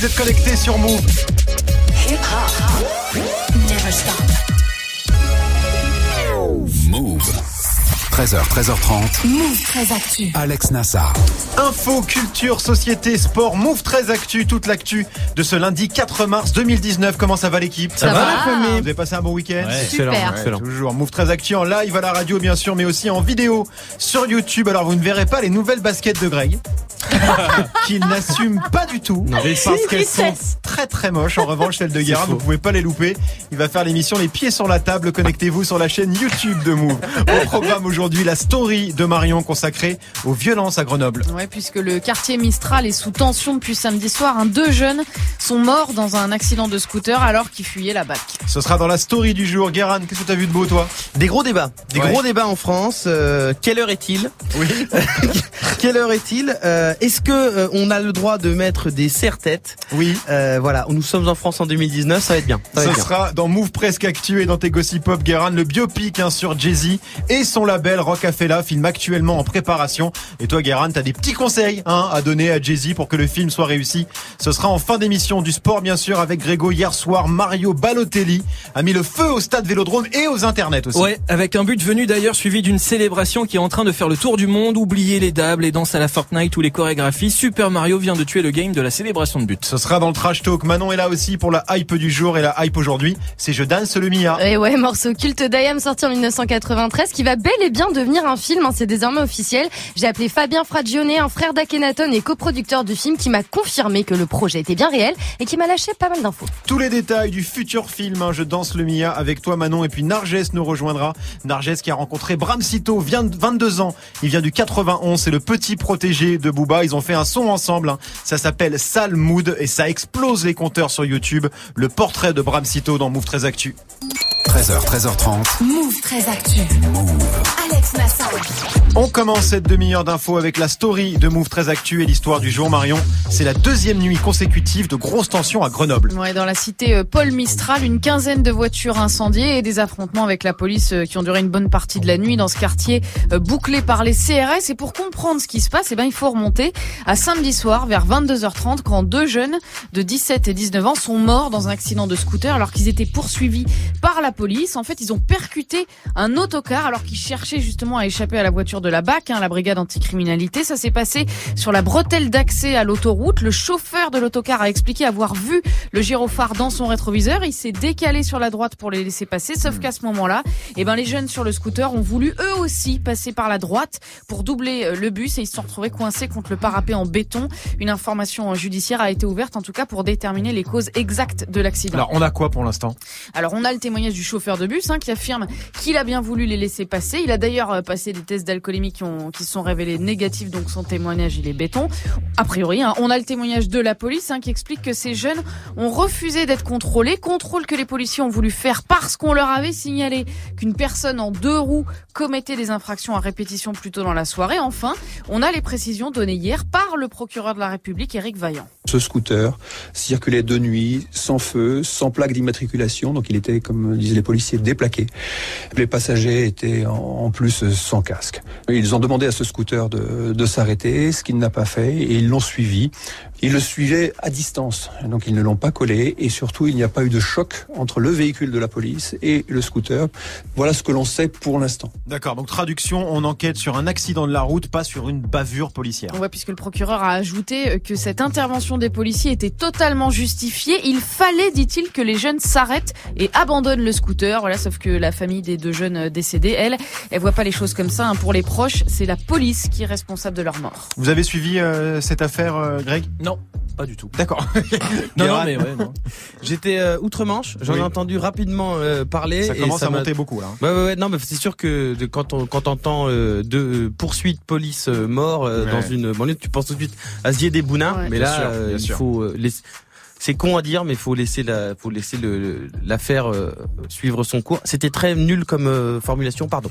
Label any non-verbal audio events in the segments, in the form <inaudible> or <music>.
vous êtes connectés sur Move. 13h, 13h30. Move 13 Actu. Alex Nassar. Info, culture, société, sport, Move 13 Actu, toute l'actu de ce lundi 4 mars 2019. Comment ça va l'équipe? Ça, va, la famille? Vous avez passé un bon week-end? Super. Ouais, Toujours Move 13 Actu en live à la radio bien sûr, mais aussi en vidéo sur YouTube. Alors vous ne verrez pas les nouvelles baskets de Greg. <laughs> qu'il n'assume pas du tout parce qu'elles sont très très moches en revanche celles de Guérin vous pouvez pas les louper il va faire l'émission les pieds sur la table connectez-vous sur la chaîne YouTube de Move au programme aujourd'hui la story de Marion consacrée aux violences à Grenoble Ouais, puisque le quartier Mistral est sous tension depuis samedi soir. Un deux jeunes sont morts dans un accident de scooter alors qu'ils fuyaient la BAC. ce sera dans la story du jour Guérin qu'est-ce que t'as vu de beau toi? Des gros débats, des Ouais. gros débats en France. Euh, quelle heure est-il? Oui <laughs> Quelle heure est-il? Euh, Est-ce que euh, on a le droit de mettre des serre-têtes? Oui Euh, Voilà, nous sommes en France en 2019, ça va être bien. Ça va Ce être bien. sera dans Move Presque Actu et dans tes Gossip Pop Guérin, le biopic hein, sur Jay-Z et son label Rocafella, film actuellement en préparation. Et toi Guérin, t'as des petits conseils hein, à donner à Jay-Z pour que le film soit réussi. Ce sera en fin d'émission du sport bien sûr avec Grégo hier soir. Mario Balotelli a mis le feu au stade Vélodrome et aux internets aussi. Ouais, avec un but venu d'ailleurs suivi d'une célébration qui est en train de faire le tour du monde. Oubliez les dabs, les danses à la Fortnite ou les chorégraphies. Super Mario vient de tuer le game de la célébration de but. Ce sera dans le trash talk. Manon est là aussi pour la hype du jour et la hype aujourd'hui, c'est Je danse le Mia. Et ouais, morceau culte d'Ayam sorti en 1993 qui va bel et bien devenir un film, hein, c'est désormais officiel. J'ai appelé Fabien Fragione, un frère d'Akhenaton et coproducteur du film qui m'a confirmé que le projet était bien réel et qui m'a lâché pas mal d'infos. Tous les détails du futur film, hein, je danse le Mia avec toi Manon et puis Narges nous rejoindra. Narges qui a rencontré Bram Sito, vient de 22 ans, il vient du 91, c'est le petit protégé de Booba. Ils ont fait un son ensemble, hein. ça s'appelle Sal Mood et ça explose les compteurs sur YouTube. Le portrait de Bram Sito dans Move 13 Actu. 13h, 13h30. Move 13 Actu. Alex Nassar. On commence cette demi-heure d'infos avec la story de Move 13 Actu et l'histoire du jour Marion. C'est la deuxième nuit consécutive de grosses tensions à Grenoble. Ouais, dans la cité euh, Paul Mistral, une quinzaine de voitures incendiées et des affrontements avec la police euh, qui ont duré une bonne partie de la nuit dans ce quartier euh, bouclé par les CRS. Et pour comprendre ce qui se passe, eh ben, il faut remonter à samedi soir vers 22h30 quand deux jeunes de 17 et 19 ans sont morts dans un accident de scooter alors qu'ils étaient poursuivis par la police. En fait, ils ont percuté un autocar alors qu'ils cherchaient justement à échapper à la voiture de la BAC, hein, la brigade anticriminalité. Ça s'est passé sur la bretelle d'accès à l'autoroute. Le chauffeur de l'autocar a expliqué avoir vu le gyrophare dans son rétroviseur. Il s'est décalé sur la droite pour les laisser passer. Sauf qu'à ce moment-là, eh ben, les jeunes sur le scooter ont voulu eux aussi passer par la droite pour doubler euh, le bus et ils se sont retrouvés coincés contre le parapet en béton. Une information judiciaire a été ouverte en tout cas pour déterminer les causes exactes de l'accident. Alors on a quoi pour l'instant? Alors on a le témoignage du chauffeur de bus hein, qui affirme qu'il a bien voulu les laisser passer. Il a d'ailleurs euh, passé des tests d'alcoolémie qui, sont révélés négatifs, donc son témoignage il est béton. A priori, hein. on a le témoignage de la police hein, qui explique que ces jeunes ont refusé d'être contrôlés, contrôle que les policiers ont voulu faire parce qu'on leur avait signalé qu'une personne en deux roues commettait des infractions à répétition plus tôt dans la soirée. Enfin, on a les précisions données hier par le procureur de la République, Éric Vaillant. Ce scooter circulait de nuit, sans feu, sans plaque d'immatriculation, donc il était, comme les policiers, déplaqué. Les passagers étaient en, en plus sans casque. Ils ont demandé à ce scooter de, de s'arrêter, ce qu'il n'a pas fait, et ils l'ont suivi. Ils le suivaient à distance, donc ils ne l'ont pas collé, et surtout il n'y a pas eu de choc entre le véhicule de la police et le scooter. Voilà ce que l'on sait pour l'instant. D'accord, donc traduction, on enquête sur un accident de la route, pas sur une bavure policière. Ouais, puisque le procureur a ajouté que cette intervention des policiers était totalement justifiée. Il fallait, dit-il, que les jeunes s'arrêtent et abandonnent le scooter. Voilà, sauf que la famille des deux jeunes décédés, elle, elle voit pas les choses comme ça. hein. Pour les proches, c'est la police qui est responsable de leur mort. Vous avez suivi euh, cette affaire, euh, Greg? Non, pas du tout. D'accord. <laughs> Non, non, mais ouais, non. <laughs> J'étais euh, outre-Manche, j'en Oui. ai entendu rapidement euh, parler. ça et commence à monter beaucoup là. Ouais, ouais, ouais, non, mais c'est sûr que de, quand on quand on entend euh, de euh, poursuite police euh, mort euh, Ouais. dans une banlieue, tu penses tout de suite à Zier des Bounins, Ouais. mais Bien là sûr, euh, il faut euh, les c'est con à dire, mais faut laisser la, faut laisser le l'affaire euh, suivre son cours. C'était très nul comme euh, formulation, pardon.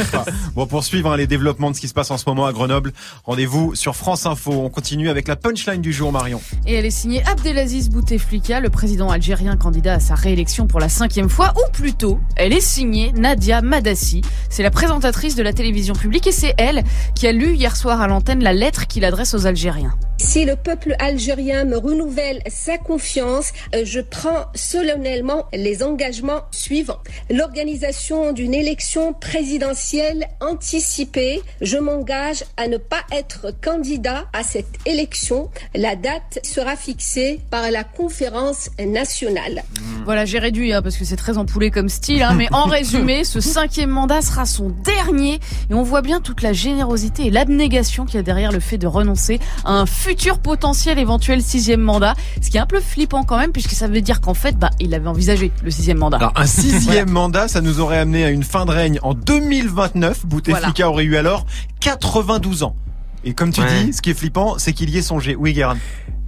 <laughs> bon, pour suivre hein, les développements de ce qui se passe en ce moment à Grenoble, rendez-vous sur France Info. On continue avec la punchline du jour, Marion. Et elle est signée Abdelaziz Bouteflika, le président algérien candidat à sa réélection pour la cinquième fois, ou plutôt, elle est signée Nadia Madassi. C'est la présentatrice de la télévision publique et c'est elle qui a lu hier soir à l'antenne la lettre qu'il adresse aux Algériens. Si le peuple algérien me renouvelle sa confiance, euh, je prends solennellement les engagements suivants. L'organisation d'une élection présidentielle anticipée. Je m'engage à ne pas être candidat à cette élection. La date sera fixée par la conférence nationale. Voilà, j'ai réduit hein, parce que c'est très empoulé comme style, hein, mais en <laughs> résumé, ce cinquième mandat sera son dernier et on voit bien toute la générosité et l'abnégation qu'il y a derrière le fait de renoncer à un futur potentiel éventuel sixième mandat, ce qui est un peu flippant quand même puisque ça veut dire qu'en fait, bah, il avait envisagé le sixième mandat. Alors un sixième <laughs> mandat, ça nous aurait amené à une fin de règne en 2029. Bouteflika aurait eu alors 92 ans. Et comme tu dis, ce qui est flippant, c'est qu'il y ait songé. Oui, Guérin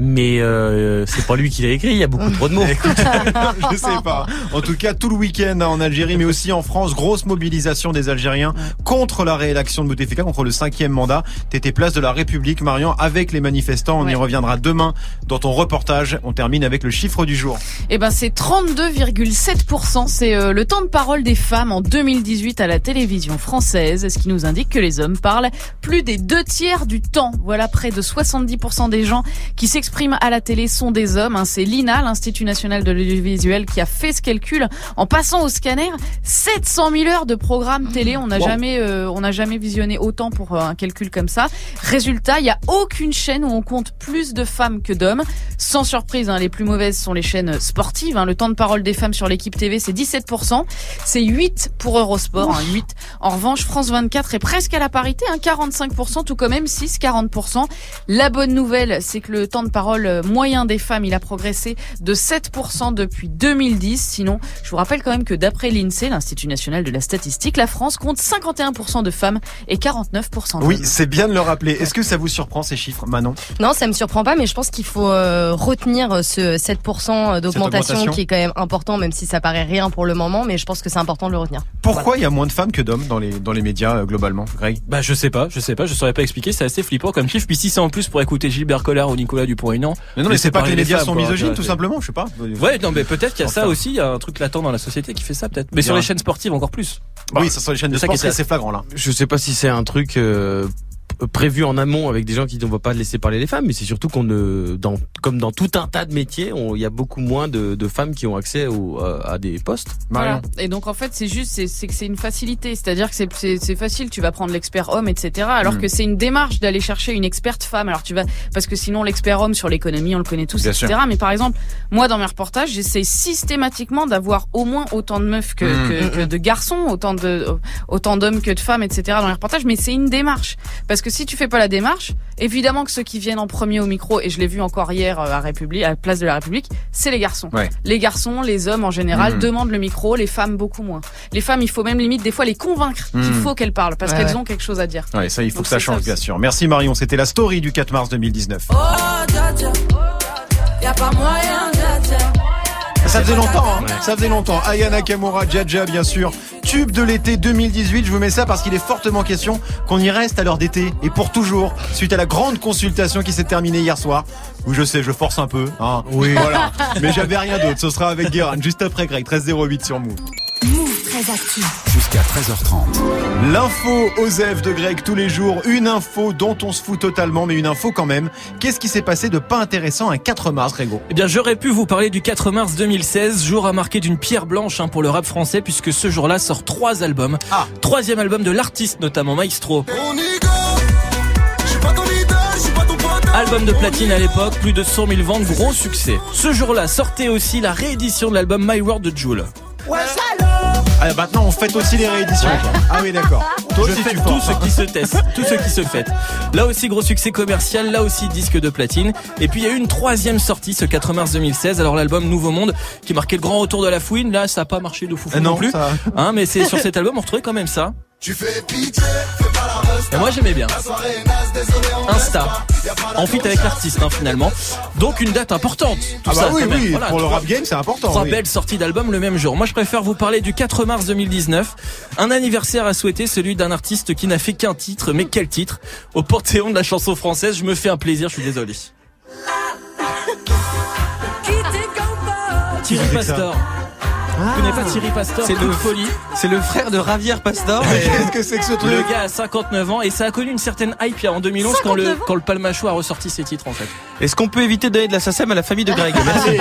mais euh, c'est pas lui qui l'a écrit, il y a beaucoup trop de mots. <laughs> je sais pas. En tout cas, tout le week-end en Algérie, mais aussi en France, grosse mobilisation des Algériens contre la réélection de Bouteflika, contre le cinquième mandat. T'étais place de la République, Marion, avec les manifestants. On y reviendra demain dans ton reportage. On termine avec le chiffre du jour. Eh ben, c'est 32,7%. C'est euh, le temps de parole des femmes en 2018 à la télévision française, ce qui nous indique que les hommes parlent plus des deux tiers du temps? Voilà près de 70% des gens qui s'expriment s'expriment à la télé sont des hommes. Hein. C'est l'INA, l'Institut national de l'audiovisuel, qui a fait ce calcul en passant au scanner 700 000 heures de programmes télé. On n'a jamais, euh, on n'a jamais visionné autant pour euh, un calcul comme ça. Résultat, il y a aucune chaîne où on compte plus de femmes que d'hommes. Sans surprise, hein, les plus mauvaises sont les chaînes sportives. Hein. Le temps de parole des femmes sur l'équipe TV, c'est 17%. C'est 8 pour Eurosport, 8. En revanche, France 24 est presque à la parité, 45%, tout comme M6, 40%. La bonne nouvelle, c'est que le temps de parole parole moyen des femmes, il a progressé de 7% depuis 2010. Sinon, je vous rappelle quand même que d'après l'INSEE, l'Institut national de la statistique, la France compte 51% de femmes et 49% d'hommes. Oui, c'est bien de le rappeler. Est-ce que ça vous surprend ces chiffres, Manon? Non, ça me surprend pas, mais je pense qu'il faut euh, retenir ce 7% d'augmentation qui est quand même important, même si ça paraît rien pour le moment, mais je pense que c'est important de le retenir. Pourquoi il y a moins de femmes que d'hommes dans les dans les médias euh, globalement, Greg? Bah je sais pas, je sais pas, je saurais pas expliquer. C'est assez flippant comme chiffre. Puis si c'est en plus pour écouter Gilbert Collard ou Nicolas Dupont non. Mais non, mais c'est pas que les médias sont misogynes, tout simplement, je sais pas. Ouais, non, mais peut-être qu'il y a ça aussi, il y a un truc latent dans la société qui fait ça, peut-être. Mais sur les chaînes sportives, encore plus. oui, ça sur les chaînes de sport, c'est assez flagrant, là. Je sais pas si c'est un truc, euh, prévu en amont avec des gens qui ne vont pas laisser parler les femmes, mais c'est surtout qu'on ne, dans, comme dans tout un tas de métiers, il y a beaucoup moins de, de femmes qui ont accès au, à, des postes. Voilà. Et donc en fait, c'est juste, c'est que c'est une facilité, c'est-à-dire que c'est facile, tu vas prendre l'expert homme, etc. Alors mm. que c'est une démarche d'aller chercher une experte femme. Alors tu vas, parce que sinon l'expert homme sur l'économie, on le connaît tous, etc. Mais par exemple, moi dans mes reportages, j'essaie systématiquement d'avoir au moins autant de meufs que, mm. que, que, de garçons, autant de autant d'hommes que de femmes, etc. dans les reportages. Mais c'est une démarche parce que si tu fais pas la démarche, évidemment que ceux qui viennent en premier au micro, et je l'ai vu encore hier euh, à République, à Place de la République, c'est les garçons. Les garçons, les hommes en général mhm. demandent le micro, les femmes beaucoup moins. Les femmes, il faut même limite des fois les convaincre qu'il mhm. faut qu'elles parlent parce qu'elles ont quelque chose à dire. Ouais, ça, il faut que ça change, bien sûr. Merci Marion, c'était la story du 4 mars 2019. pas moyen, ça faisait longtemps, hein. ça faisait longtemps. Aya Nakamura, Jaja bien sûr. Tube de l'été 2018, je vous mets ça parce qu'il est fortement question qu'on y reste à l'heure d'été et pour toujours, suite à la grande consultation qui s'est terminée hier soir. Où je sais, je force un peu, hein. Oui. Voilà. Mais j'avais rien d'autre. Ce sera avec Guérin juste après Greg, 1308 sur Move. Jusqu'à 13h30. L'info Osef de Greg tous les jours. Une info dont on se fout totalement, mais une info quand même. Qu'est-ce qui s'est passé de pas intéressant un 4 mars, Grégo? Eh bien, j'aurais pu vous parler du 4 mars 2016, jour à marquer d'une pierre blanche hein, pour le rap français, puisque ce jour-là sort trois albums. Ah. Troisième album de l'artiste, notamment Maestro. Album de platine à l'époque, plus de 100 000 ventes, gros succès. Ce jour-là sortait aussi la réédition de l'album My World de Joule. Ouais, ah, maintenant, on fête aussi les rééditions. Ah oui, d'accord. <laughs> Toi je fais tout ce qui se teste, tout ce qui se fait. Là aussi, gros succès commercial, là aussi, disque de platine. Et puis, il y a eu une troisième sortie ce 4 mars 2016. Alors, l'album Nouveau Monde, qui marquait le grand retour de la fouine. Là, ça n'a pas marché de fou, non, non, plus. Hein, mais c'est sur cet album, on retrouvait quand même ça. Tu fais pitié, fais Et moi j'aimais bien. Insta. En fit avec l'artiste hein, finalement. Donc une date importante. Tout ah bah ça, oui, oui, pour le rap game c'est important. Trois belles sorties d'albums le même jour. Moi je préfère vous parler du 4 mars 2019. Un anniversaire à souhaiter, celui d'un artiste qui n'a fait qu'un titre. Mais quel titre? Au panthéon de la chanson française, je me fais un plaisir, je suis désolé. Thierry Pastor. Vous connaissez pas Thierry Pastor C'est le folie. C'est le frère de Javier Pastor. <laughs> Qu'est-ce que c'est que ce truc Le gars a 59 ans et ça a connu une certaine hype en 2011 quand le, quand le Palmacho a ressorti ses titres en fait. Est-ce qu'on peut éviter de donner de la SACEM à la famille de Greg? <laughs> Merci.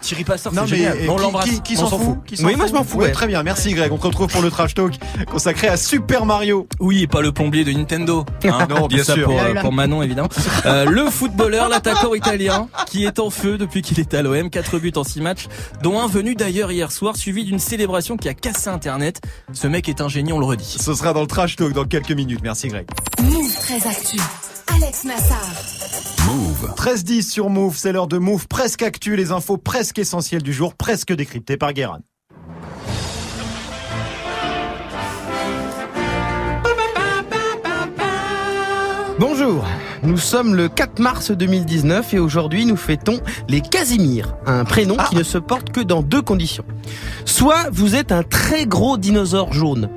Thierry Pastor, c'est génial. on l'embrasse. Qui, qui s'en fout, Oui, moi je m'en fous. Ouais, Très bien, merci Greg. On te retrouve pour le trash talk consacré à Super Mario. Oui, pas le plombier de Nintendo. Hein. <laughs> non, bien sûr. Pour, euh, pour, Manon, évidemment. Euh, le footballeur, l'attaquant italien, qui est en feu depuis qu'il est à l'OM, 4 buts en 6 matchs, dont un venu d'ailleurs hier soir, suivi d'une célébration qui a cassé Internet. Ce mec est un génie, on le redit. Ce sera dans le trash talk dans quelques minutes. Merci Greg. Move très actu. Alex Nassar. Move. 13-10 sur Move, c'est l'heure de Move presque actu, les infos presque essentielles du jour, presque décryptées par Guérin. Bonjour, nous sommes le 4 mars 2019 et aujourd'hui nous fêtons les Casimir, un prénom qui ne se porte que dans deux conditions. Soit vous êtes un très gros dinosaure jaune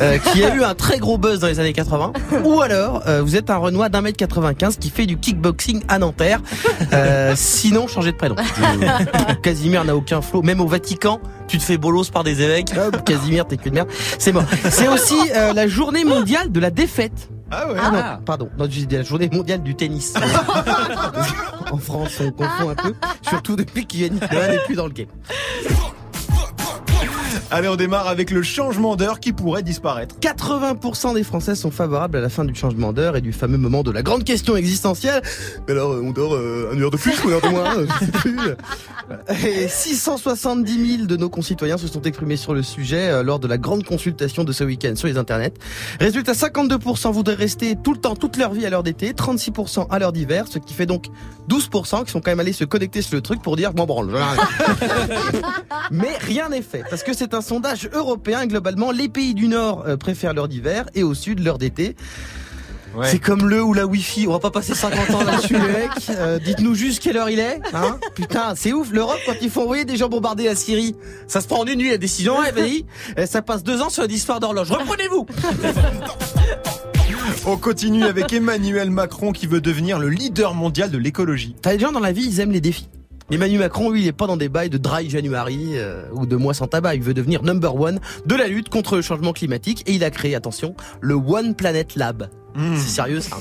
euh, qui a eu un très gros buzz dans les années 80, ou alors euh, vous êtes un Renoir d'un mètre 95 qui fait du kickboxing à Nanterre. Euh, sinon, changez de prénom. <laughs> Casimir n'a aucun flot, même au Vatican. Tu te fais bolos par des évêques. Hop, Casimir, t'es que de merde. C'est mort. C'est aussi la journée mondiale de la défaite. Ah ouais. Ah non, pardon. Non, la journée mondiale du tennis. <laughs> en France, on confond un peu. Surtout depuis qu'Yannick Noah n'est plus dans le game. Allez, on démarre avec le changement d'heure qui pourrait disparaître. 80% des Français sont favorables à la fin du changement d'heure et du fameux moment de la grande question existentielle. Mais alors, on dort euh, une heure de plus ou une heure de moins je sais plus. <laughs> Et 670 000 de nos concitoyens se sont exprimés sur le sujet euh, lors de la grande consultation de ce week-end sur les internets. Résultat, 52% voudraient rester tout le temps, toute leur vie à l'heure d'été, 36% à l'heure d'hiver, ce qui fait donc 12% qui sont quand même allés se connecter sur le truc pour dire bon bon. <laughs> Mais rien n'est fait parce que c'est un sondage européen. Globalement, les pays du Nord euh, préfèrent l'heure d'hiver et au Sud l'heure d'été. C'est comme le ou la Wi-Fi. On va pas passer 50 ans là-dessus, les mecs. Euh, dites-nous juste quelle heure il est. Hein Putain, c'est ouf. L'Europe, quand il faut envoyer des gens bombarder la Syrie, ça se prend en une nuit la décision. Ouais, vas-y. Ça passe deux ans sur l'histoire d'horloge. Reprenez-vous. On continue avec Emmanuel Macron qui veut devenir le leader mondial de l'écologie. T'as des gens dans la vie, ils aiment les défis. Emmanuel Macron, lui, il est pas dans des bails de dry January euh, ou de mois sans tabac. Il veut devenir number one de la lutte contre le changement climatique et il a créé, attention, le One Planet Lab. Hmm. C'est sérieux ça.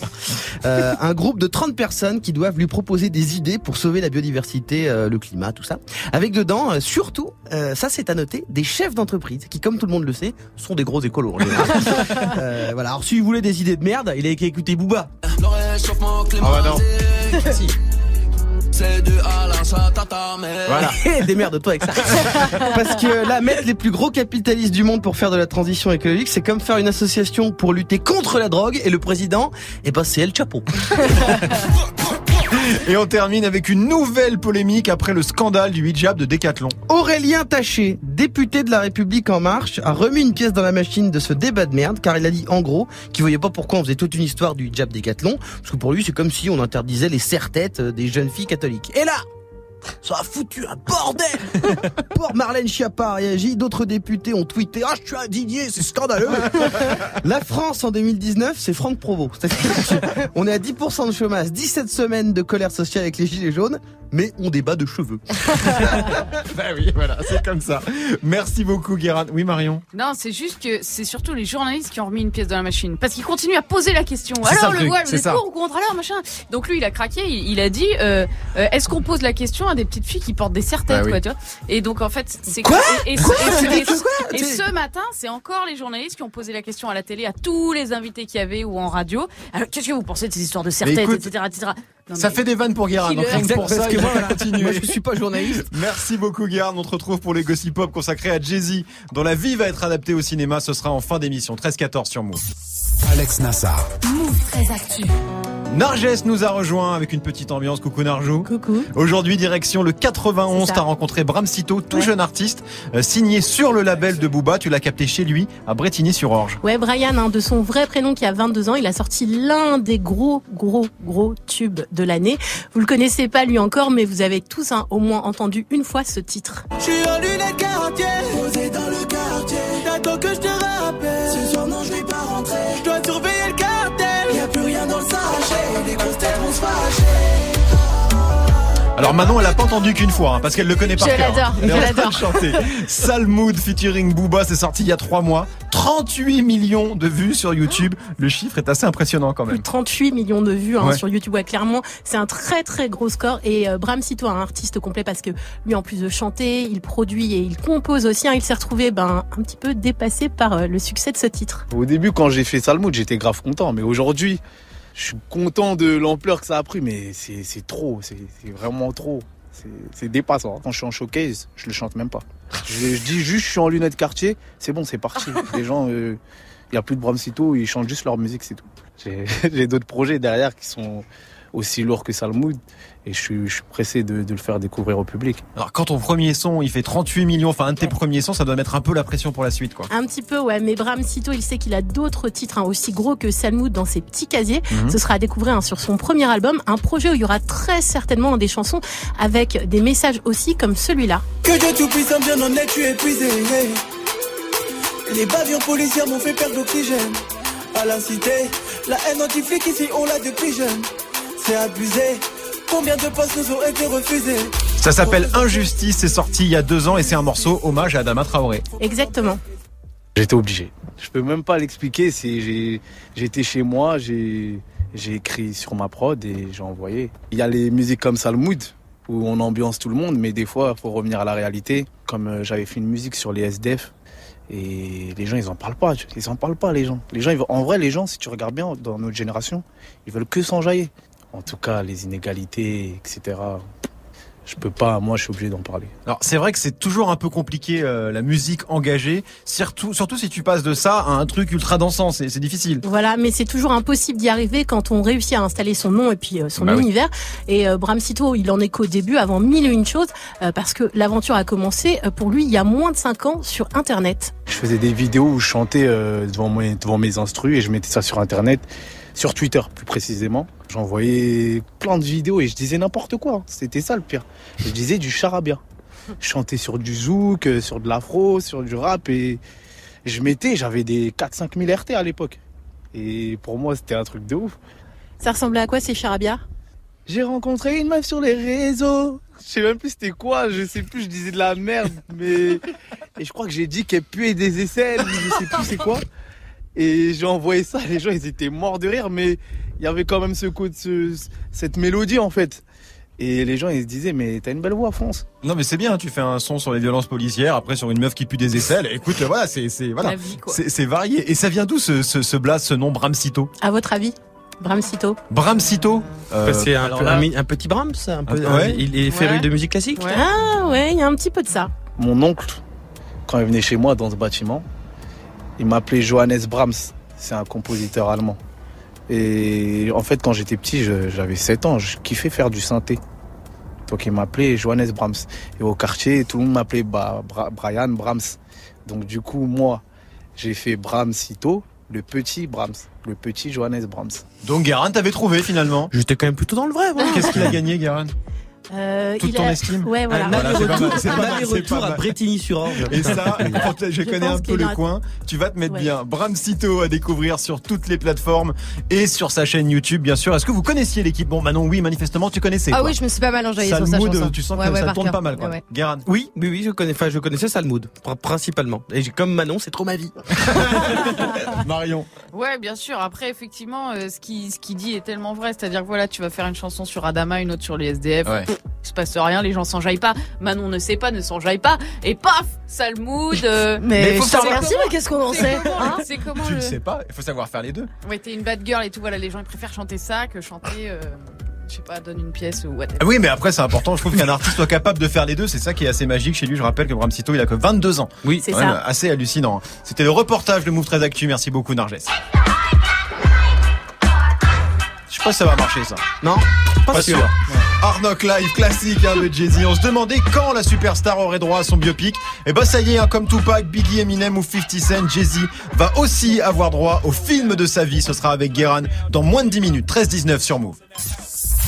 euh, un groupe de 30 personnes qui doivent lui proposer des idées pour sauver la biodiversité, euh, le climat, tout ça. Avec dedans, euh, surtout, ça c'est à noter, des chefs d'entreprise qui, comme tout le monde le sait, sont des gros écolos. <laughs> voilà. Alors si vous voulez des idées de merde, il a écouté Booba. Ah bah non. Voilà. <laughs> Démerde-toi avec ça. <laughs> Parce que là, mettre les plus gros capitalistes du monde pour faire de la transition écologique, c'est comme faire une association pour lutter contre la drogue et le président, eh ben, c'est El Chapeau. <laughs> Et on termine avec une nouvelle polémique après le scandale du hijab de Décathlon. Aurélien Taché, député de la République En Marche, a remis une pièce dans la machine de ce débat de merde car il a dit en gros qu'il voyait pas pourquoi on faisait toute une histoire du hijab Décathlon parce que pour lui c'est comme si on interdisait les serre-têtes des jeunes filles catholiques. Et là ça a foutu un bordel <laughs> Pour Marlène Schiappa a réagi, d'autres députés ont tweeté « Ah, je suis indigné, c'est scandaleux <laughs> !» La France en 2019, c'est Franck Provost. <laughs> On est à 10% de chômage, 17 semaines de colère sociale avec les gilets jaunes, mais on débat de cheveux. <laughs> bah oui, voilà, c'est comme ça. Merci beaucoup, Guérin. Oui, Marion Non, c'est juste que c'est surtout les journalistes qui ont remis une pièce dans la machine. Parce qu'ils continuent à poser la question. Alors, le, voile, vous êtes pour ou contre alors, machin Donc lui, il a craqué, il, a dit euh, euh, Est-ce qu'on pose la question des petites filles qui portent des serre-têtes, bah quoi, tu vois? Et donc, en fait, c'est quoi? Et, ce matin, c'est encore les journalistes qui ont posé la question à la télé à tous les invités qu'il y avait ou en radio. Alors, qu'est-ce que vous pensez de ces histoires de serre-têtes, etc., etc. ça fait des vannes pour Guérin. Donc pour ça, que moi, moi, je suis pas journaliste. Merci beaucoup, Guérin. On te retrouve pour les Gossip Pop consacrés à Jay-Z, dont la vie va être adaptée au cinéma. Ce sera en fin d'émission, 13-14 sur Move. Alex Nassar. Move très actu. Narges nous a rejoint avec une petite ambiance. Coucou Narjou. Coucou. Aujourd'hui, direction le 91, t'as rencontré Bram Cito, tout jeune artiste, euh, signé sur le label de Booba. Tu l'as capté chez lui, à Bretigny-sur-Orge. Ouais, Brian, hein, de son vrai prénom qui a 22 ans, il a sorti l'un des gros, gros, gros tubes de l'année. Vous le connaissez pas lui encore, mais vous avez tous hein, au moins entendu une fois ce titre. Je suis en lunettes quartier, posé dans le quartier. J'attends que je te Alors Manon, elle a pas entendu qu'une fois, hein, parce qu'elle le connaît par Je cœur. l'adore, Elle est je l'adore. chanter. Salmood featuring Booba, c'est sorti il y a trois mois. 38 millions de vues sur YouTube. Le chiffre est assez impressionnant quand Plus même. de 38 millions de vues hein, Ouais. sur YouTube. Ouais, clairement, c'est un très très gros score. Et euh, Bram Cito, un artiste complet parce que lui, en plus de chanter, il produit et il compose aussi. hein. il s'est retrouvé ben, un petit peu dépassé par euh, le succès de ce titre. Au début, quand j'ai fait Salmoud, j'étais grave content. Mais aujourd'hui, je suis content de l'ampleur que ça a pris. Mais c'est trop, c'est vraiment trop. C'est- dépassant. Quand je suis en showcase, je le chante même pas. Je, je dis juste, je suis en lunettes quartier, c'est bon, c'est parti. <laughs> Les gens, il n'y a plus de Bram Cito, ils chantent juste leur musique, c'est tout. J'ai <laughs> d'autres projets derrière qui sont aussi lourds que Salmoud. Et je suis, je suis pressé de, de le faire découvrir au public. Alors quand ton premier son, il fait 38 millions, enfin un de tes premiers sons, ça doit mettre un peu la pression pour la suite, quoi. Un petit peu, ouais. Mais Bram Cito, il sait qu'il a d'autres titres hein, aussi gros que Salmoud dans ses petits casiers. Mhm. Ce sera à découvrir hein, sur son premier album, un projet où il y aura très certainement des chansons avec des messages aussi comme celui-là. Que Dieu tout-puissant bien en est, tu es épuisé. Les bavures policières m'ont fait perdre l'oxygène. À la cité, la haine anti-flic ici, on l'a depuis jeune. C'est abusé. Combien de postes nous ont été refusés Ça s'appelle Injustice, c'est sorti il y a deux ans et c'est un morceau hommage à Adama Traoré. Exactement. J'étais obligé. Je peux même pas l'expliquer. C'est j'ai j'étais chez moi, j'ai j'ai écrit sur ma prod et j'ai envoyé. Il y a les musiques comme Salmoud où on ambiance tout le monde, mais des fois faut revenir à la réalité. Comme euh, j'avais fait une musique sur les SDF et les gens ils en parlent pas. Ils en parlent pas les gens. Les gens ils veulent- en vrai les gens si tu regardes bien dans notre génération ils veulent que s'enjailler. En tout cas les inégalités etc. Je peux pas. Moi je suis obligé d'en parler. Alors c'est vrai que c'est toujours un peu compliqué euh, la musique engagée, surtout, surtout si tu passes de ça à un truc ultra dansant, c'est c'est difficile. Voilà, mais c'est toujours impossible d'y arriver quand on réussit à installer son nom et puis euh, son Bah oui. univers. Et euh, Bram Cito, il en est qu'au début, avant mille et une choses, euh, parce que l'aventure a commencé euh, pour lui il y a moins de cinq ans sur Internet. Je faisais des vidéos où je chantais euh, devant, mes, devant mes instrus et je mettais ça sur internet, sur Twitter plus précisément. J'envoyais plein de vidéos et je disais n'importe quoi. C'était ça le pire. Je disais du charabia. Je chantais sur du zouk, euh, sur de l'afro, sur du rap et je mettais, j'avais des 4-5 000 RT à l'époque. Et pour moi, c'était un truc de ouf. Ça ressemblait à quoi ces charabia J'ai rencontré une meuf sur les réseaux. Je sais même plus c'était quoi, je sais plus, je disais de la merde, mais. Et je crois que j'ai dit qu'elle puait des aisselles, je sais plus c'est quoi. Et j'ai envoyé ça, les gens ils étaient morts de rire, mais il y avait quand même ce coup de ce- cette mélodie en fait. Et les gens ils se disaient, mais t'as une belle voix, France. Non mais c'est bien, tu fais un son sur les violences policières, après sur une meuf qui pue des aisselles. Écoute, voilà, c'est voilà, varié. Et ça vient d'où ce ce, ce blaze, ce nom Bram Cito À votre avis Bram Cito Bram Cito. euh, c'est un, petit Brahms, un peu, Ah, ouais. il est féru Ouais. de musique classique. Ah ouais, il y a un petit peu de ça. Mon oncle, quand il venait chez moi dans ce bâtiment, il m'appelait Johannes Brahms. C'est un compositeur allemand. Et en fait, quand j'étais petit, j'avais 7 ans, je kiffais faire du synthé. Donc il m'appelait Johannes Brahms. Et au quartier, tout le monde m'appelait bah, Bra- Brian Brahms. Donc du coup, moi, j'ai fait Brahms Cito, le petit Brahms, le petit Johannes Brahms. Donc Guérin, t'avais trouvé finalement? J'étais quand même plutôt dans le vrai. Qu'est-ce qu'il a gagné, Guérin? Euh, Toute il ton a- estime Ouais, voilà. Un Voilà, c'est pas aller-retour à. Bretigny-sur-Orge. Et ça, <laughs> quand je connais un peu le a- coin, tu vas te mettre Ouais. bien. Bram Cito à découvrir sur toutes les plateformes et sur sa chaîne YouTube, bien sûr. Est-ce que vous connaissiez l'équipe? Bon, Manon, oui, manifestement, tu connaissais. Ah quoi. oui, je me suis pas mal enjaillée sur sa Salmoud, chanson. tu sens Ouais, que ouais, ça tourne cœur. pas mal, quoi. Ouais, ouais. Guérin. Oui, oui, oui, je connais, enfin, je connaissais Salmoud, pr- principalement. Et comme Manon, c'est trop ma vie. <laughs> Marion. Ouais, bien sûr. Après, effectivement, euh, ce qui ce qui dit est tellement vrai. C'est-à-dire que voilà, tu vas faire une chanson sur Adama, une autre sur les SDF. Pff, Il se passe rien, les gens s'enjaillent pas. Manon ne sait pas, ne s'enjaille pas. Et paf, Salmoud. euh, <laughs> Mais, faut je te savoir- remercie, mais qu'est-ce qu'on en sait comment, hein c'est comment Tu le... le sais pas, il faut savoir faire les deux. Ouais, t'es une bad girl et tout. Voilà, les gens ils préfèrent chanter ça que chanter, euh, je sais pas, donne une pièce ou whatever. Ah Oui, mais après, c'est important. Je trouve qu'un artiste soit capable de faire les deux. C'est ça qui est assez magique chez lui. Je rappelle que Bram Cito, il a que 22 ans. Oui, C'est ça. Assez hallucinant. C'était le reportage de Move 13 Actu. Merci beaucoup, Narges. Je Je crois que ça va marcher ça. Non? Pas, sûr. Arnock Live classique hein, de Jay-Z. On se demandait quand la superstar aurait droit à son biopic. Et bah ça y est, hein, comme Tupac, Biggie, Eminem ou 50 Cent, Jay-Z va aussi avoir droit au film de sa vie. Ce sera avec Guéran dans moins de 10 minutes. 13-19 sur Move.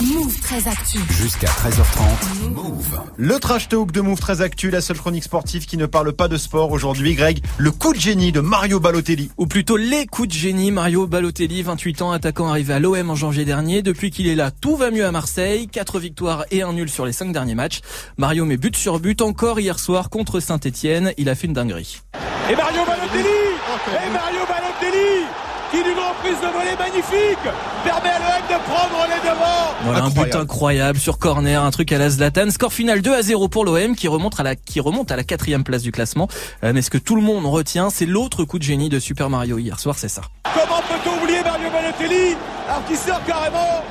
Move très actu. Jusqu'à 13h30. Move. Le trash talk de Move très actu, la seule chronique sportive qui ne parle pas de sport aujourd'hui. Greg, le coup de génie de Mario Balotelli. Ou plutôt les coups de génie. Mario Balotelli, 28 ans, attaquant arrivé à l'OM en janvier dernier. Depuis qu'il est là, tout va mieux à Marseille. 4 victoires et un nul sur les 5 derniers matchs. Mario met but sur but encore hier soir contre Saint-Etienne. Il a fait une dinguerie. Et Mario Balotelli Et Mario Balotelli qui d'une reprise de volée magnifique permet à l'OM de prendre les devants. Voilà un but incroyable sur corner, un truc à la Zlatan. Score final 2 à 0 pour l'OM qui remonte à la qui remonte à la quatrième place du classement. Euh, mais ce que tout le monde retient, c'est l'autre coup de génie de Super Mario hier soir, c'est ça. Comment peut-on oublier Mario Balotelli alors qu'il sort carrément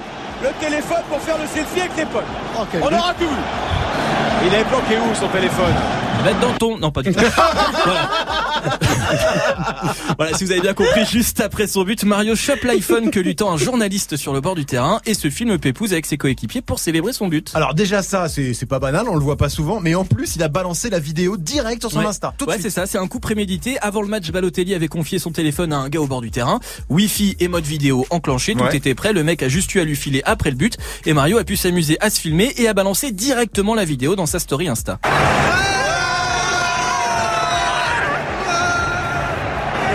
le téléphone pour faire le selfie avec ses potes On aura tout. Il est bloqué où son téléphone? Il va être dans ton... Non, pas du tout. <laughs> voilà. <laughs> voilà, si vous avez bien compris, juste après son but, Mario chope l'iPhone que lui tend un journaliste sur le bord du terrain et se filme Pépouze avec ses coéquipiers pour célébrer son but. Alors déjà ça, c'est c'est pas banal, on le voit pas souvent, mais en plus il a balancé la vidéo direct sur son Ouais. Insta. Tout de ouais, c'est ça, c'est un coup prémédité. Avant le match, Balotelli avait confié son téléphone à un gars au bord du terrain. Wi-Fi et mode vidéo enclenché, tout Ouais. était prêt. Le mec a juste eu à lui filer après le but et Mario a pu s'amuser à se filmer et à balancer directement la vidéo dans sa story Insta.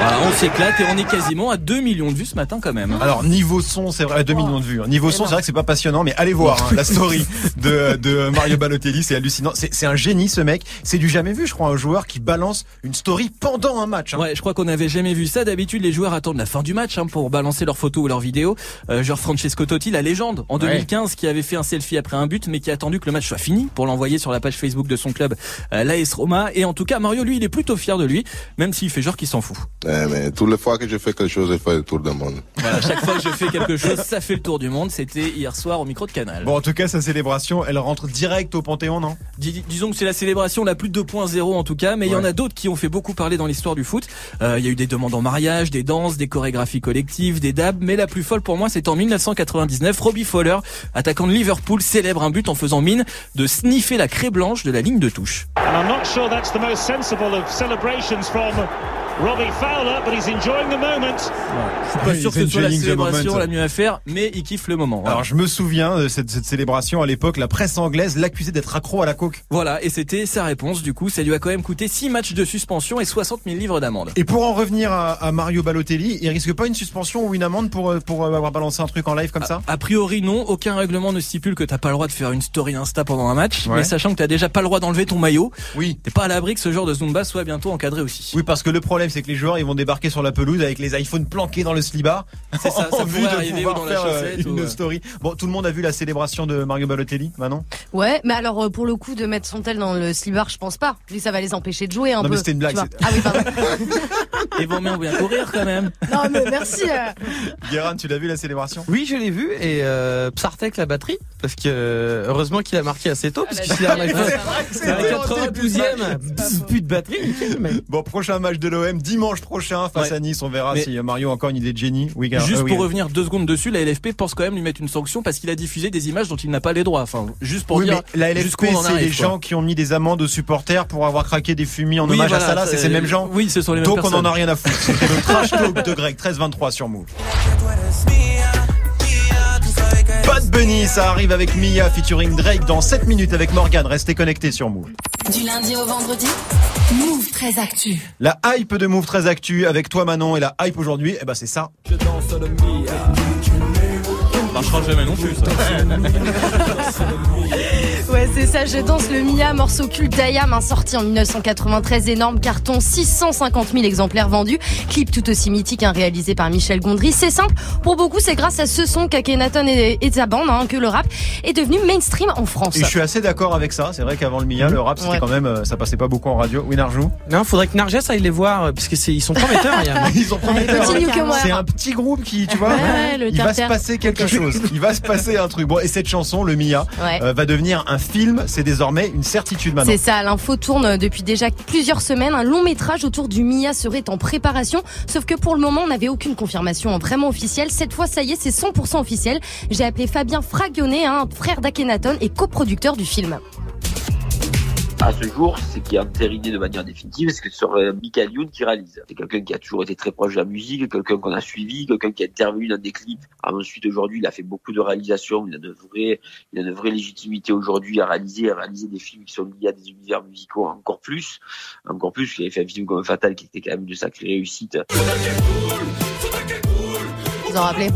Voilà, on s'éclate et on est quasiment à 2 millions de vues ce matin quand même. Alors niveau son, c'est vrai, 2 millions de vues. hein. Niveau son, c'est vrai que c'est pas passionnant, mais allez voir hein, la <laughs> story de, de Mario Balotelli, c'est hallucinant. C'est c'est un génie ce mec. C'est du jamais vu, je crois, un joueur qui balance une story pendant un match. hein. Ouais, je crois qu'on n'avait jamais vu ça. D'habitude, les joueurs attendent la fin du match hein, pour balancer leurs photos ou leurs vidéos. Euh, genre Francesco Totti, la légende, en Ouais. 2015, qui avait fait un selfie après un but, mais qui a attendu que le match soit fini pour l'envoyer sur la page Facebook de son club, euh, l'AS Roma. Et en tout cas, Mario, lui, il est plutôt fier de lui, même s'il fait genre qu'il s'en fout. Eh, mais toutes les fois que je fais quelque chose, je fais le tour du monde. Voilà, chaque fois que je fais quelque chose, <laughs> ça fait le tour du monde. C'était hier soir au micro de Canal. Bon, en tout cas, sa célébration, elle rentre direct au Panthéon, non? Dis- disons que c'est la célébration la plus 2.0 en tout cas, mais il y en a d'autres qui ont fait beaucoup parler dans l'histoire du foot. Euh, Il y a eu des demandes en mariage, des danses, des chorégraphies collectives, des dabs, mais la plus folle pour moi c'est en 1999, Robbie Fowler, attaquant de Liverpool, célèbre un but en faisant mine de sniffer la craie blanche de la ligne de touche. And I'm not sure that's the most sensible of celebrations from Robbie Fowler, but he's enjoying the moment. Je suis pas sûr que ce soit la célébration la mieux à faire, mais il kiffe le moment. Voilà. Alors je me souviens de cette, cette célébration à l'époque, la presse anglaise l'accusait d'être accro à la coke. Voilà, et c'était sa réponse. Du coup, ça lui a quand même coûté 6 matchs de suspension et 60 000 livres d'amende. Et pour en revenir à, à Mario Balotelli, il risque pas une suspension ou une amende pour, euh, pour euh, avoir balancé un truc en live comme ça? A priori non, aucun règlement ne stipule que t'as pas le droit de faire une story Insta pendant un match, Ouais. mais sachant que t'as déjà pas le droit d'enlever ton maillot, Oui. t'es pas à l'abri que ce genre de Zumba soit bientôt encadré aussi. Oui, parce que le problème, c'est que les joueurs, ils vont débarquer sur la pelouse avec les iPhones planqués dans le slibar. <laughs> C'est ça, <laughs> ça en vue de pouvoir dans faire euh, une euh. story. Bon, tout le monde a vu la célébration de Mario Balotelli, Manon? Ouais, mais alors euh, pour le coup de mettre son tel dans le slibard, je pense pas. Que ça va les empêcher de jouer un Non, peu. mais c'était une blague, Ah oui, pardon. <laughs> Et vont bien courir quand même. non mais merci. euh. Guérin, tu l'as vu la célébration? Oui, je l'ai vu et euh, Psartek la batterie parce que heureusement qu'il a marqué assez tôt parce que s'il a un iPhone C'est à la vrai, 92e, plus de batterie. Bon, prochain match de l'OM, dimanche prochain, face Ouais. à Nice. On verra Mais- si Mario a encore une idée de génie. Oui. Juste Euh, oui, pour Guérin. revenir deux secondes dessus, la LFP pense quand même lui mettre une sanction parce qu'il a diffusé des images dont il n'a pas les droits. Enfin, juste pour oui, dire mais la LFP, c'est les quoi. gens qui ont mis des amendes aux supporters pour avoir craqué des fumis en hommage voilà, à Salah. C'est ces mêmes gens. Oui, ce sont les mêmes Donc on personnes. en a rien à foutre. <laughs> C'était le trash talk de Greg, 13-23 sur Move. Bad Bunny, ça arrive avec Mia featuring Drake dans 7 minutes avec Morgan. Restez connectés sur Move. Du lundi au vendredi, Move très actu. La hype de Move très actu avec toi Manon et la hype aujourd'hui, eh ben c'est ça. Je danse le Mia. Marchera jamais non plus, ça. <laughs> <laughs> Ouais, c'est ça, je danse le Mia, morceau culte d'Ayam, un sorti en 1993, énorme carton, 650 000 exemplaires vendus. Clip tout aussi mythique, hein, réalisé par Michel Gondry. C'est simple, pour beaucoup, c'est grâce à ce son qu'Akhenaton et, et sa bande hein, que le rap est devenu mainstream en France. Et je suis assez d'accord avec ça. C'est vrai qu'avant le Mia, le rap c'était Ouais. quand même, euh, ça passait pas beaucoup en radio. Oui, Narjou? Non, faudrait que Narges aille les voir euh, parce que c'est ils sont prometteurs. il y a- Ils sont prometteurs. C'est un petit groupe qui, tu vois, Ouais, il va se passer quelque chose. Il va se passer un truc. Bon, et cette chanson, le Mia, Ouais. euh, va devenir un film, c'est désormais une certitude. C'est ça, l'info tourne depuis déjà plusieurs semaines. Un long métrage autour du Mia serait en préparation. Sauf que pour le moment, on n'avait aucune confirmation vraiment officielle. Cette fois, ça y est, c'est 100% officiel. J'ai appelé Fabien Fragionnet, un frère d'Akhenaton et coproducteur du film à ce jour, c'est qui est entériné de manière définitive, c'est que ce serait Michael Youn qui réalise. C'est quelqu'un qui a toujours été très proche de la musique, quelqu'un qu'on a suivi, quelqu'un qui a intervenu dans des clips. ensuite, aujourd'hui, il a fait beaucoup de réalisations, il a de vraies, il a de vraie légitimité aujourd'hui à réaliser, à réaliser des films qui sont liés à des univers musicaux encore plus, encore plus. Il avait fait un film comme Fatal qui était quand même de sacrée réussite vous en rappelez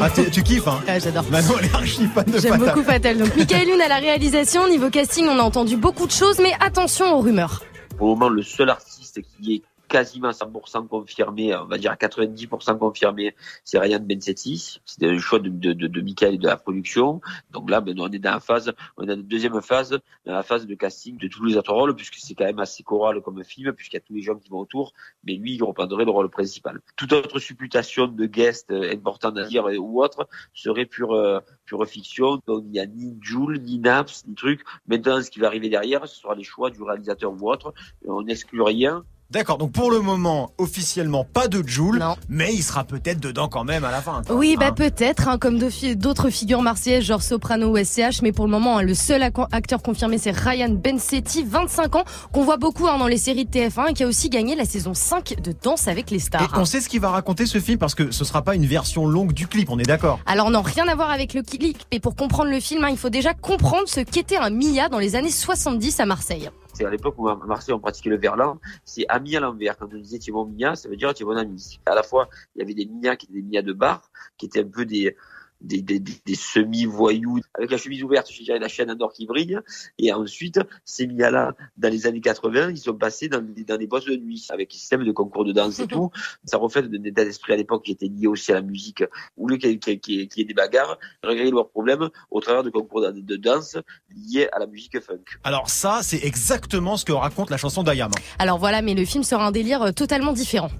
ah, tu kiffes, hein J'adore. Manon, elle est archi fan de J'aime beaucoup Fatal. Donc, Michael Youn à la réalisation. Niveau casting, on a entendu beaucoup de choses, mais attention aux rumeurs. Pour le moment, le seul artiste qui est quasiment 100% confirmé, on va dire à 90% confirmé, c'est Ryan Bensetti. C'était le choix de, de, de, de Michael et de la production. Donc là, ben, on est dans la phase, on est dans la deuxième phase, dans la phase de casting de tous les autres rôles, puisque c'est quand même assez choral comme film, puisqu'il y a tous les gens qui vont autour, mais lui, il reprendrait le rôle principal. Toute autre supputation de guest euh, important à dire euh, ou autre serait pure, euh, pure fiction. Donc il n'y a ni Jules, ni Naps, ni truc. Maintenant, ce qui va arriver derrière, ce sera les choix du réalisateur ou autre. On n'exclut rien. D'accord, donc pour le moment, officiellement pas de Joule, mais il sera peut-être dedans quand même à la fin. oui, bah hein. peut-être, hein, comme d'autres figures marseillaises, genre Soprano ou SCH, mais pour le moment, hein, le seul acteur confirmé, c'est Ryan Bensetti, 25 ans, qu'on voit beaucoup dans les séries de TF1 et qui a aussi gagné la saison 5 de Danse avec les stars. Et on sait ce qu'il va raconter ce film parce que ce sera pas une version longue du clip, on est d'accord Alors non, rien à voir avec le clip, mais pour comprendre le film, il faut déjà comprendre ce qu'était un Mia dans les années 70 à Marseille c'est à l'époque où à Marseille on pratiquait le verlan, c'est ami à l'envers. Quand on disait tu es Mia, ça veut dire tu es mon ami. À la fois, il y avait des Mia qui étaient des Mia de bar, qui étaient un peu des, des, des, des semi-voyous avec la chemise ouverte, je dirais la chaîne en or qui brille. Et ensuite, ces Mia-là, dans les années 80, ils sont passés dans, dans des boîtes de nuit avec les systèmes de concours de danse et tout. Ça reflète un état d'esprit à l'époque qui était lié aussi à la musique, ou le qui, qui, qui, qui est des bagarres, régler leurs problèmes au travers de concours de, de, danse liés à la musique funk. Alors ça, c'est exactement ce que raconte la chanson d'Ayam. Alors voilà, mais le film sera un délire totalement différent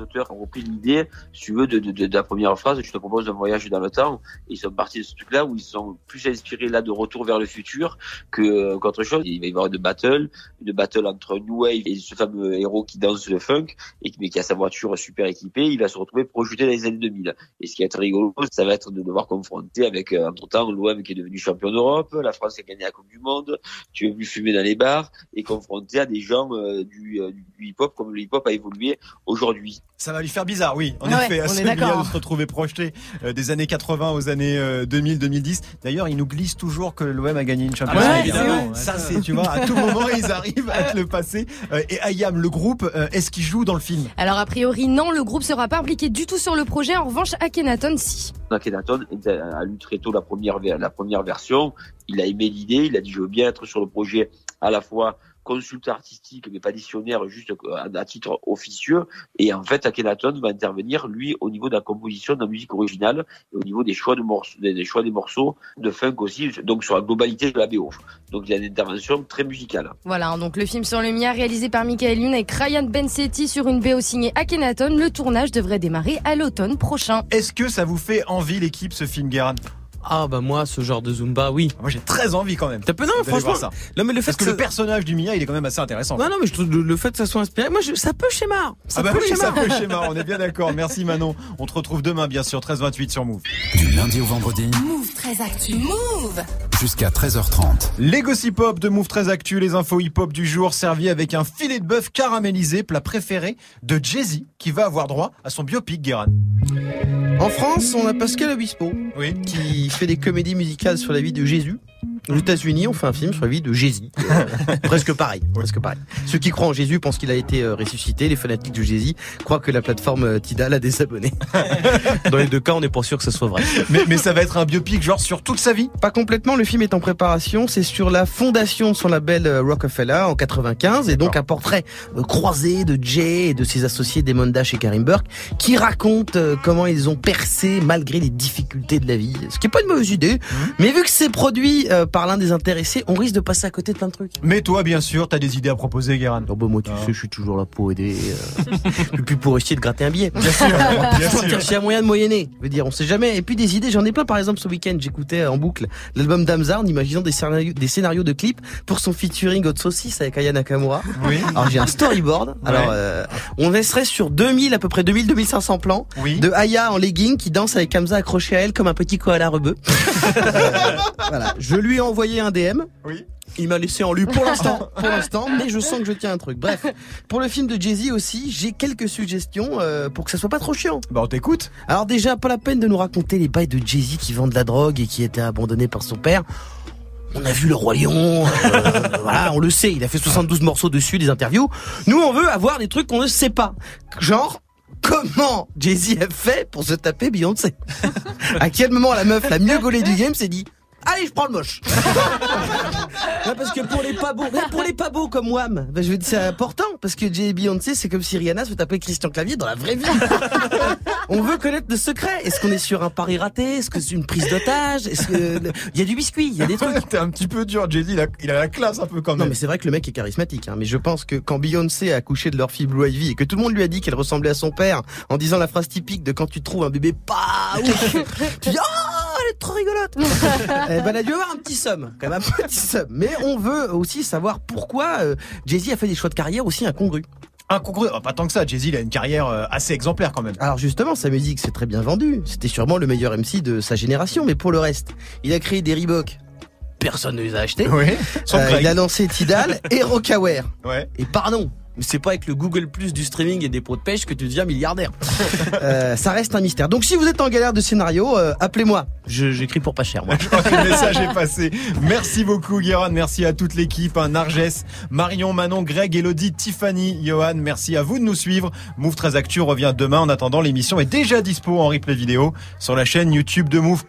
auteurs ont repris l'idée, si tu veux, de, de, de, la première phrase, je te propose un voyage dans le temps. ils sont partis de ce truc-là où ils sont plus inspirés là de retour vers le futur que euh, qu'autre chose. Il va y avoir une battle, une battle entre New Wave et ce fameux héros qui danse le funk, et mais qui a sa voiture super équipée. Il va se retrouver projeté dans les années 2000. Et ce qui est très rigolo, ça va être de devoir confronter avec, euh, entre-temps, l'OM qui est devenu champion d'Europe, la France qui a gagné la Coupe du Monde, tu veux plus fumer dans les bars, et confronter à des gens euh, du hip-hop comme le hip-hop a évolué aujourd'hui. Ça va lui faire bizarre, oui. En effet, c'est bien de se retrouver projeté euh, des années 80 aux années 2000-2010. Euh, D'ailleurs, il nous glisse toujours que l'OM a gagné une Champions ah League. ça, c'est, tu vois, à tout moment, ils arrivent à te le passer. Euh, et Ayam, le groupe, est-ce qu'il joue dans le film? Alors, a priori, non, le groupe sera pas impliqué du tout sur le projet. En revanche, Akhenaton, si. Akhenaton a lu très tôt la première, la première version. Il a aimé l'idée. Il a dit, je veux bien être sur le projet à la fois consultant artistique, mais pas dictionnaire, juste à titre officieux. Et en fait, Akhenaton va intervenir, lui, au niveau de la composition de la musique originale et au niveau des choix, de morceaux, des choix des morceaux de funk aussi, donc sur la globalité de la BO. Donc il y a une intervention très musicale. Voilà, donc le film sur le Mia, réalisé par Michael Youn avec Ryan Bensetti sur une BO signée Akhenaton. Le tournage devrait démarrer à l'automne prochain. Est-ce que ça vous fait envie l'équipe, ce film, Guérin? Ah bah moi ce genre de Zumba oui. Moi j'ai très envie quand même. T'as peu non franchement. Ça. Non mais le fait Parce que, le personnage du Mia il est quand même assez intéressant. Non non mais je trouve le, fait que ça soit inspiré, moi ça peut schéma. Ça ah bah peut oui, schéma. ça peut <laughs> schéma. On est bien d'accord. Merci Manon. On te retrouve demain bien sûr 13h28 sur Move. Du lundi au vendredi. Move très actu. Move. Jusqu'à 13h30. Les gossip hop de Move très actu, les infos hip hop du jour servis avec un filet de bœuf caramélisé, plat préféré de Jay-Z qui va avoir droit à son biopic Guérin. En France, on a Pascal Obispo qui fait des comédies musicales sur la vie de Jésus. Aux États-Unis, on fait un film sur la vie de Jésus. <laughs> presque pareil, presque pareil. Ceux qui croient en Jésus pensent qu'il a été euh, ressuscité. Les fanatiques de Jésus croient que la plateforme euh, Tidal a des abonnés. <laughs> Dans les deux cas, on n'est pas sûr que ce soit vrai. Mais, mais ça va être un biopic genre sur toute sa vie Pas complètement. Le film est en préparation. C'est sur la fondation de son label euh, Rockefeller en 95 et donc un portrait croisé de Jay et de ses associés Damon Dash et Karim Burke qui raconte comment ils ont percé malgré les difficultés de la vie. Ce qui est pas une mauvaise idée. Mmh. Mais vu que c'est produit par par l'un des intéressés, on risque de passer à côté de plein de trucs. Mais toi, bien sûr, t'as des idées à proposer, Guérin. Oh bah moi, tu sais, je suis toujours là pour aider. Euh, <laughs> plus pour essayer de gratter un billet. Bien sûr, <laughs> bien sûr. Un moyen de moyenner. Je veux dire, on sait jamais. Et puis des idées, j'en ai plein. Par exemple, ce week-end, j'écoutais en boucle l'album d'Amza en imaginant des scénarios, des scénarios de clips pour son featuring Hot Saucisse avec Aya Nakamura. Oui. Alors j'ai un storyboard. Alors euh, on resterait sur 2000 à peu près 2000 2500 plans Oui. de Aya en legging qui danse avec Hamza accroché à elle comme un petit koala rebeu. <laughs> Euh, voilà, je lui ai envoyé un DM. Oui. Il m'a laissé en lui pour l'instant, <laughs> pour l'instant, mais je sens que je tiens un truc. Bref, pour le film de Jay-Z aussi, j'ai quelques suggestions euh, pour que ça soit pas trop chiant. Bah on t'écoute. Alors déjà, pas la peine de nous raconter les bails de Jay-Z qui vend de la drogue et qui était abandonné par son père. On a vu le roi lion, euh, <laughs> voilà, on le sait, il a fait 72 morceaux dessus, des interviews. Nous, on veut avoir des trucs qu'on ne sait pas. Genre, comment Jay-Z a fait pour se taper Beyoncé? <laughs> À quel moment la meuf la mieux gaulée du game s'est dit Allez, je prends le moche. <laughs> Ouais, parce que pour les pas beaux, mais pour les pas beaux comme Wham, ben, je veux dire, c'est important parce que Jay et Beyoncé, c'est comme si Rihanna se tapait Christian Clavier dans la vraie vie. <laughs> On veut connaître le secret. Est-ce qu'on est sur un pari raté? Est-ce que c'est une prise d'otage? Est-ce que il y a du biscuit Il y a des trucs. <laughs> T'es un petit peu dur, Jay-Z, il a, il a la classe un peu quand Non même. mais c'est vrai que le mec est charismatique, hein, mais je pense que quand Beyoncé a accouché de leur fille Blue Ivy et que tout le monde lui a dit qu'elle ressemblait à son père en disant la phrase typique de quand tu trouves un bébé pas ouf, tu dis oh trop rigolote. <laughs> eh ben elle a dû avoir un petit somme, quand même un petit somme. Mais on veut aussi savoir pourquoi euh, Jay-Z a fait des choix de carrière aussi incongrus. Incongru, oh, pas tant que ça. Jay-Z, il a une carrière euh, assez exemplaire quand même. Alors justement, sa musique s'est très bien vendue. C'était sûrement le meilleur MC de sa génération, mais pour le reste, il a créé des Reebok. Personne ne les a achetés. Oui. Euh, il a lancé Tidal et Rockaware. Ouais. Et pardon, c'est pas avec le Google Plus du streaming et des pots de pêche que tu deviens milliardaire. <laughs> Euh, ça reste un mystère. Donc si vous êtes en galère de scénario, euh, appelez-moi. Je- J'écris pour pas cher, moi. <laughs> Je crois que le message est passé. Merci beaucoup, Guérin. Merci à toute l'équipe. Hein, Narges, Marion, Manon, Greg, Elodie, Tiffany, Johan. Merci à vous de nous suivre. Move 13 Actu revient demain. En attendant, l'émission est déjà dispo en replay vidéo sur la chaîne YouTube de Move.